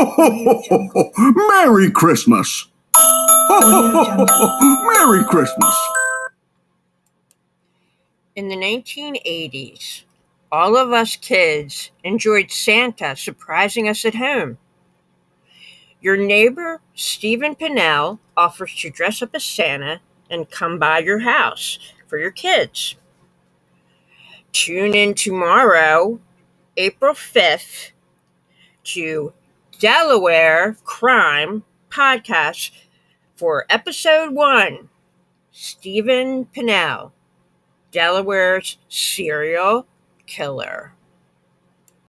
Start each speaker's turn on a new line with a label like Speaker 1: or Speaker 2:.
Speaker 1: Merry Christmas! Merry Christmas!
Speaker 2: In the 1980s, all of us kids enjoyed Santa surprising us at home. Your neighbor, Stephen Pennell, offers to dress up as Santa and come by your house for your kids. Tune in tomorrow, April 5th, to Delawhere Crime Podcast for episode one Stephen Pennell, Delaware's serial killer.